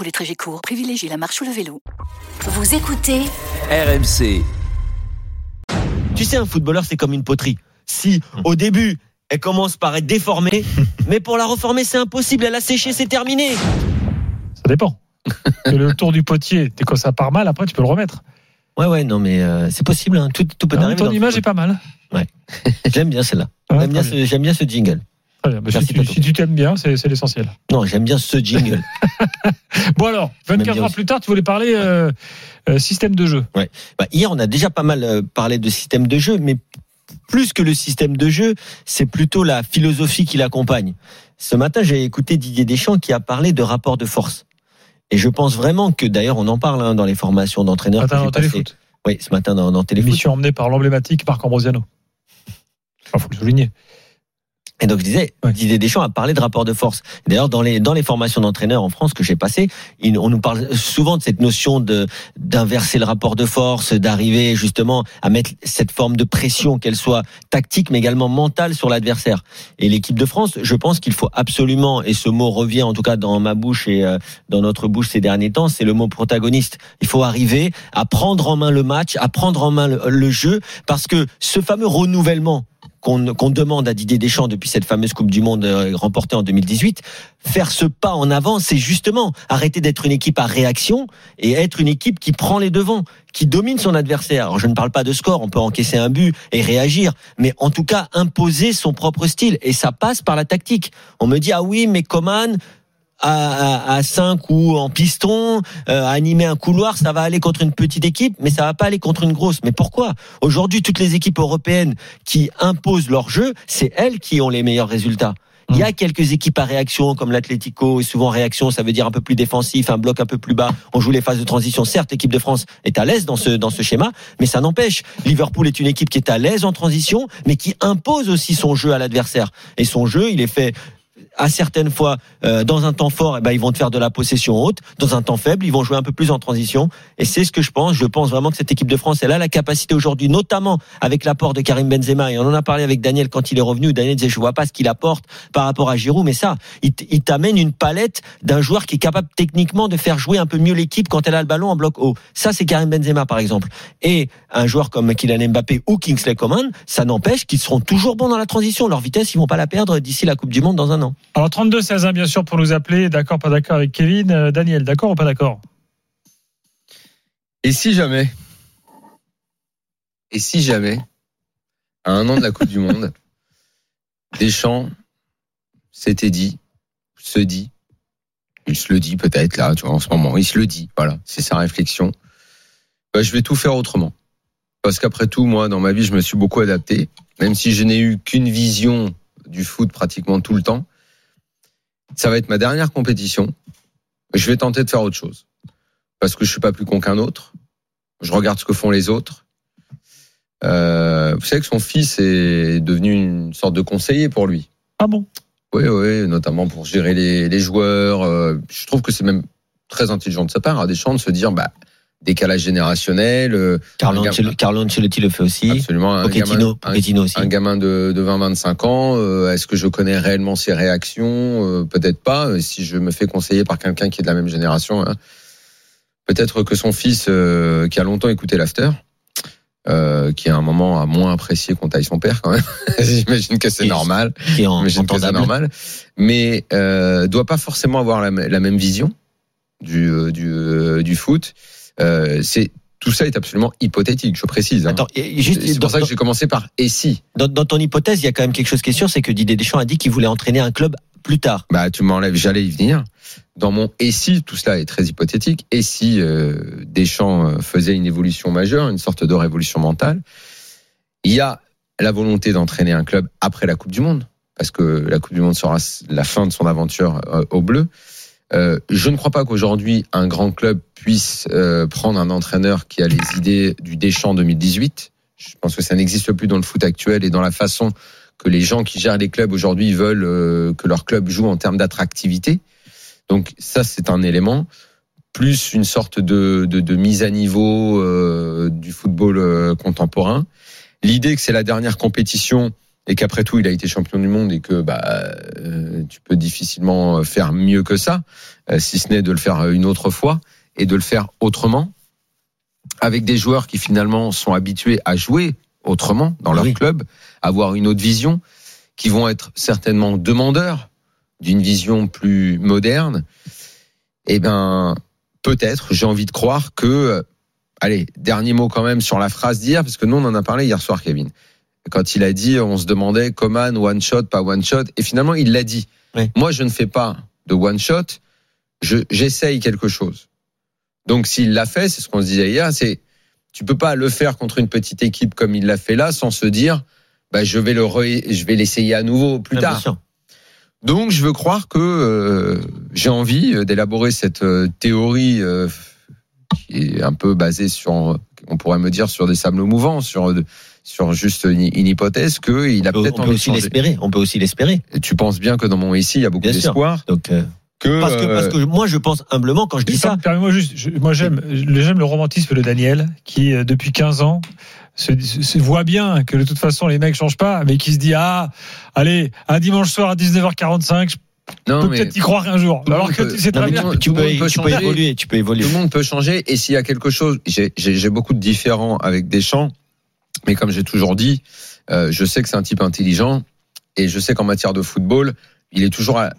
Pour les trajets courts, privilégiez la marche ou le vélo. Vous écoutez RMC. Tu sais, un footballeur, c'est comme une poterie. Si, au début, elle commence par être déformée, mais pour la reformer, c'est impossible. Elle a séché, c'est terminé. Ça dépend. le tour du potier, dès que ça part mal, après tu peux le remettre. Ouais, ouais, non, mais euh, c'est possible. hein. Tout, tout peut Ah, arriver. ton image est pas mal. J'aime bien celle-là. Ouais, J'aime bien, très ce- j'aime bien ce jingle. Très bien. Bah, Merci, si, tu, Toto. si tu t'aimes bien, c'est c'est l'essentiel. Non, j'aime bien ce jingle. Bon alors, 24 bien heures plus tard, tu voulais parler euh, euh, système de jeu. Bah, hier, on a déjà pas mal euh, parlé de système de jeu, mais plus que le système de jeu, c'est plutôt la philosophie qui l'accompagne. Ce matin, j'ai écouté Didier Deschamps qui a parlé de rapport de force. Et je pense vraiment que, d'ailleurs, on en parle hein, dans les formations d'entraîneurs. Matin dans. Téléfoot. Oui, ce matin dans, dans Téléfoot. Émission emmenée par l'emblématique Marc Ambrosiano. Il faut le souligner. Et donc je disais. Didier Deschamps a parlé de rapport de force. D'ailleurs, dans les dans les formations d'entraîneurs en France que j'ai passées, on nous parle souvent de cette notion de d'inverser le rapport de force, d'arriver justement à mettre cette forme de pression, qu'elle soit tactique mais également mentale sur l'adversaire. Et l'équipe de France, je pense qu'il faut absolument, et ce mot revient en tout cas dans ma bouche et euh, dans notre bouche ces derniers temps, c'est le mot protagoniste. Il faut arriver à prendre en main le match, à prendre en main le, le jeu, parce que ce fameux renouvellement qu'on demande à Didier Deschamps depuis cette fameuse Coupe du Monde euh, remportée en 2018, faire ce pas en avant, c'est justement arrêter d'être une équipe à réaction et être une équipe qui prend les devants, qui domine son adversaire. Alors, je ne parle pas de score, on peut encaisser un but et réagir, mais en tout cas imposer son propre style et ça passe par la tactique. On me dit ah oui, mais Coman à, à, à 5 ou en piston, euh, animer un couloir, ça va aller contre une petite équipe, mais ça va pas aller contre une grosse. Mais pourquoi Aujourd'hui, toutes les équipes européennes qui imposent leur jeu, c'est elles qui ont les meilleurs résultats. Il y a quelques équipes à réaction, comme l'Atlético, et souvent réaction, ça veut dire un peu plus défensif, un bloc un peu plus bas. On joue les phases de transition. Certes, l'équipe de France est à l'aise dans ce, dans ce schéma, mais ça n'empêche. Liverpool est une équipe qui est à l'aise en transition, mais qui impose aussi son jeu à l'adversaire. Et son jeu, il est fait à certaines fois euh, dans un temps fort eh ben ils vont te faire de la possession haute. Dans un temps faible ils vont jouer un peu plus en transition. Et c'est ce que je pense. Je pense vraiment que cette équipe de France elle a la capacité aujourd'hui notamment avec l'apport de Karim Benzema. Et on en a parlé avec Daniel quand il est revenu. Daniel disait je vois pas ce qu'il apporte par rapport à Giroud mais ça il t'amène une palette d'un joueur qui est capable techniquement de faire jouer un peu mieux l'équipe quand elle a le ballon en bloc haut. Ça c'est Karim Benzema par exemple. Et un joueur comme Kylian Mbappé ou Kingsley Coman ça n'empêche qu'ils seront toujours bons dans la transition. Leur vitesse ils vont pas la perdre d'ici la Coupe du Monde dans un an Alors 32 16 1 bien sûr pour nous appeler. D'accord, pas d'accord avec Kevin. Euh, Daniel, d'accord ou pas d'accord? Et si jamais, et si jamais, à un an de la Coupe du Monde, Deschamps s'était dit, se dit, il se le dit peut-être là, tu vois, en ce moment, il se le dit, voilà, c'est sa réflexion. Bah, je vais tout faire autrement. Parce qu'après tout, moi, dans ma vie, je me suis beaucoup adapté, même si je n'ai eu qu'une vision du foot pratiquement tout le temps. Ça va être ma dernière compétition. Je vais tenter de faire autre chose. Parce que je suis pas plus con qu'un autre. Je regarde ce que font les autres. Euh, vous savez que son fils est devenu une sorte de conseiller pour lui. Ah bon? Oui, oui, notamment pour gérer les, les joueurs. Euh, je trouve que c'est même très intelligent de sa part, à Deschamps, de se dire, bah, décalage générationnel. euh, Carlo, gamin- Ancelotti le fait aussi absolument, un gamin, un- Pochettino aussi un gamin de, de 20-25 ans, euh, est-ce que je connais réellement ses réactions? Euh, Peut-être pas. Si je me fais conseiller par quelqu'un qui est de la même génération, hein. peut-être que son fils, euh, qui a longtemps écouté l'after, euh, qui à un moment a moins apprécié qu'on taille son père quand même. J'imagine que c'est normal. qui J'imagine que c'est normal. Mais euh, doit pas forcément avoir la, la même vision du, du, du foot. Euh, c'est tout ça est absolument hypothétique, je précise. hein. Attends, C'est dans, pour ça que j'ai commencé par et si. dans- dans ton hypothèse, il y a quand même quelque chose qui est sûr, c'est que Didier Deschamps a dit qu'il voulait entraîner un club plus tard. Bah, tu m'enlèves, j'allais y venir. Dans mon et si, tout cela est très hypothétique. Et si euh, Deschamps euh, faisait une évolution majeure, une sorte de révolution mentale, il y a la volonté d'entraîner un club après la Coupe du Monde, parce que la Coupe du Monde sera la fin de son aventure euh, au bleu. Euh, je ne crois pas qu'aujourd'hui un grand club puisse euh, prendre un entraîneur qui a les idées du Deschamps 2018. Je pense que ça n'existe plus dans le foot actuel et dans la façon que les gens qui gèrent les clubs aujourd'hui veulent euh, que leur club joue en termes d'attractivité. Donc ça, c'est un élément plus une sorte de, de, de mise à niveau euh, du football euh, contemporain. L'idée que c'est la dernière compétition et qu'après tout il a été champion du monde et que bah euh, tu peux difficilement faire mieux que ça, euh, si ce n'est de le faire une autre fois et de le faire autrement avec des joueurs qui finalement sont habitués à jouer autrement dans leur Oui. club, avoir une autre vision, qui vont être certainement demandeurs d'une vision plus moderne. Eh ben peut-être, j'ai envie de croire que euh, allez, dernier mot quand même sur la phrase d'hier parce que nous on en a parlé hier soir Kevin. Quand il a dit on se demandait Coman one shot pas one shot et finalement il l'a dit. Oui. Moi je ne fais pas de one shot, je j'essaye quelque chose. Donc s'il l'a fait, c'est ce qu'on se disait hier, c'est tu peux pas le faire contre une petite équipe comme il l'a fait là sans se dire bah je vais le re- je vais l'essayer à nouveau plus bien tard. Donc je veux croire que euh, j'ai envie euh, d'élaborer cette euh, théorie euh, qui est un peu basée sur, on pourrait me dire, sur des sables mouvants, sur sur juste une, une hypothèse qu'il a On peut, peut-être peut envie de aussi changer. l'espérer. On peut aussi l'espérer. Tu penses bien que dans mon ici, il y a beaucoup d'espoir. Donc euh, Que, parce que parce euh, que moi je pense humblement quand je dis ça. Permets-moi juste, je- moi j'aime, j'aime le romantisme de Daniel qui euh, depuis 15 ans se, se voit bien que de toute façon les mecs changent pas, mais qui se dit ah allez un dimanche soir à 19h45, je non, mais peut-être y croire un jour. Tout Alors que peut- non, très bien. tout- Tu tout peux, tu peux évoluer. Tu peux évoluer. Tout le monde peut changer. Et s'il y a quelque chose, j'ai beaucoup de différents avec Deschamps, mais comme j'ai toujours dit, euh, je sais que c'est un type intelligent et je sais qu'en matière de football, il est toujours à,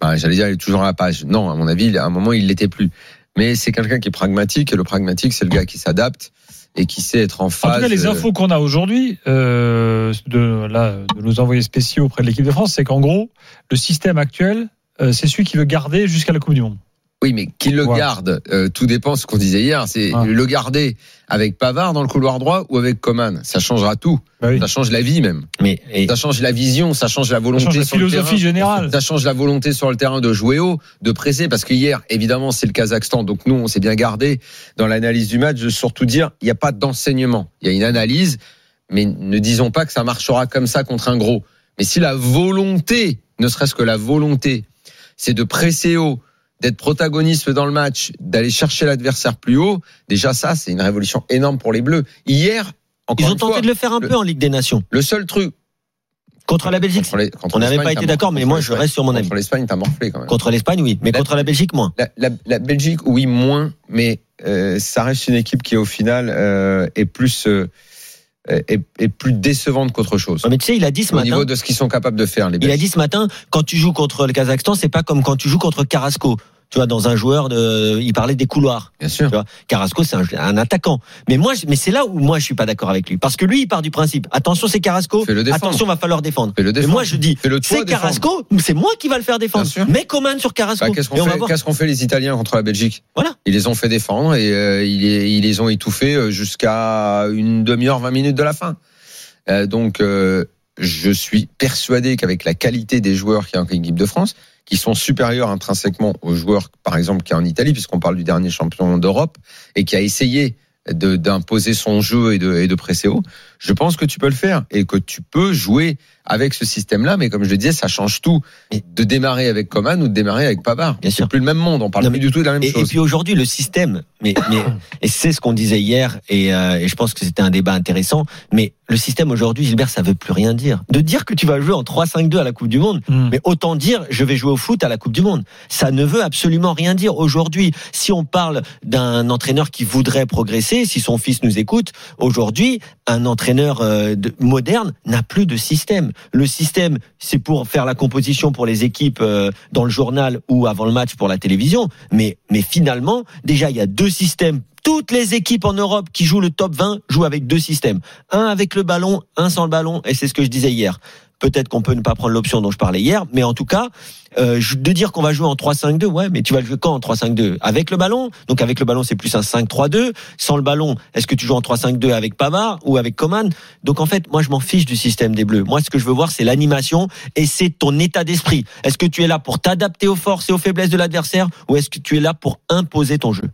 bah, j'allais dire, il est toujours à la page. Non, à mon avis, à un moment, il l'était plus. Mais c'est quelqu'un qui est pragmatique et le pragmatique, c'est le gars qui s'adapte et qui sait être en En phase. tout cas, les euh, infos qu'on a aujourd'hui euh, de, là, de nos envoyés spéciaux auprès de l'équipe de France, c'est qu'en gros, le système actuel, euh, c'est celui qui veut garder jusqu'à la Coupe du Monde. Oui, mais qu'il le Ouais. garde, euh, tout dépend de ce qu'on disait hier. C'est Ouais. le garder avec Pavard dans le couloir droit ou avec Coman. Ça changera tout. Bah oui. Ça change la vie même. Mais et, Ça change la vision, ça change la Ça volonté change la sur le philosophie terrain. générale. Ça change la volonté sur le terrain de jouer haut, de presser, parce que hier, évidemment, c'est le Kazakhstan. Donc nous, on s'est bien gardé dans l'analyse du match de surtout dire, il n'y a pas d'enseignement. Il y a une analyse, mais ne disons pas que ça marchera comme ça contre un gros. Mais si la volonté, ne serait-ce que la volonté, c'est de presser haut, d'être protagoniste dans le match, d'aller chercher l'adversaire plus haut, déjà ça, c'est une révolution énorme pour les Bleus. Hier, encore ils ont tenté fois, de le faire un le- peu en Ligue des Nations le seul truc, contre la Belgique. Contre les- contre On n'avait pas été d'accord, mais moi je reste sur mon avis. Contre l'Espagne, t'as morflé quand même. Contre l'Espagne, oui, mais La- contre la Belgique, moins. La, la- la Belgique, oui, moins, mais euh, ça reste une équipe qui, au final, euh, est plus euh, est, est plus décevante qu'autre chose. Mais tu sais, il a dit ce Au matin. niveau de ce qu'ils sont capables de faire, les Il a dit ce matin, quand tu joues contre le Kazakhstan, c'est pas comme quand tu joues contre Carrasco. Tu vois, dans un joueur de, il parlait des couloirs. Bien sûr. Tu vois, Carrasco, c'est un, un attaquant. Mais moi, mais c'est là où moi je suis pas d'accord avec lui, parce que lui, il part du principe. Attention, c'est Carrasco. Défendre. Attention, va falloir défendre. Mais défendre. moi, je dis, c'est. Carrasco, c'est moi qui va le faire défendre. Bien sûr. Mets Coman sur Carrasco. Bah, qu'est-ce et qu'on fait, qu'est-ce qu'on fait les Italiens contre la Belgique? Voilà. Ils les ont fait défendre et euh, ils, les, ils les ont étouffés euh, jusqu'à une demi-heure, 20 minutes de la fin. Euh, donc, euh, je suis persuadé qu'avec la qualité des joueurs qu'il y a en équipe de France, qui sont supérieurs intrinsèquement aux joueurs, par exemple, qui est en Italie, puisqu'on parle du dernier champion d'Europe, et qui a essayé d'imposer son jeu et de, et de presser haut, je pense que tu peux le faire et que tu peux jouer avec ce système-là. Mais comme je le disais, ça change tout de démarrer avec Coman ou de démarrer avec Pavard. Bien sûr. Plus le même monde. On parle Non, plus du tout de la même Et, et chose. puis aujourd'hui, le système, mais, mais et c'est ce qu'on disait hier, et, euh, et je pense que c'était un débat intéressant. Mais le système aujourd'hui, Gilbert, ça veut plus rien dire. De dire que tu vas jouer en 3-5-2 à la Coupe du Monde, Hmm. mais autant dire je vais jouer au foot à la Coupe du Monde. Ça ne veut absolument rien dire. Aujourd'hui, si on parle d'un entraîneur qui voudrait progresser, si son fils nous écoute, aujourd'hui, un entraîneur euh, de- moderne n'a plus de système. Le système, c'est pour faire la composition pour les équipes euh, dans le journal ou avant le match pour la télévision. Mais, mais finalement, déjà, il y a deux systèmes. Toutes les équipes en Europe qui jouent le top 20 jouent avec deux systèmes. Un avec le ballon, un sans le ballon, et c'est ce que je disais hier. Peut-être qu'on peut ne pas prendre l'option dont je parlais hier, mais en tout cas, euh, de dire qu'on va jouer en 3-5-2, ouais, mais tu vas le jouer quand en 3-5-2 Avec le ballon, donc avec le ballon c'est plus un 5-3-2. Sans le ballon, est-ce que tu joues en 3-5-2 avec Pavard ou avec Coman? Donc en fait, moi je m'en fiche du système des Bleus. Moi, ce que je veux voir, c'est l'animation et c'est ton état d'esprit. Est-ce que tu es là pour t'adapter aux forces et aux faiblesses de l'adversaire ou est-ce que tu es là pour imposer ton jeu?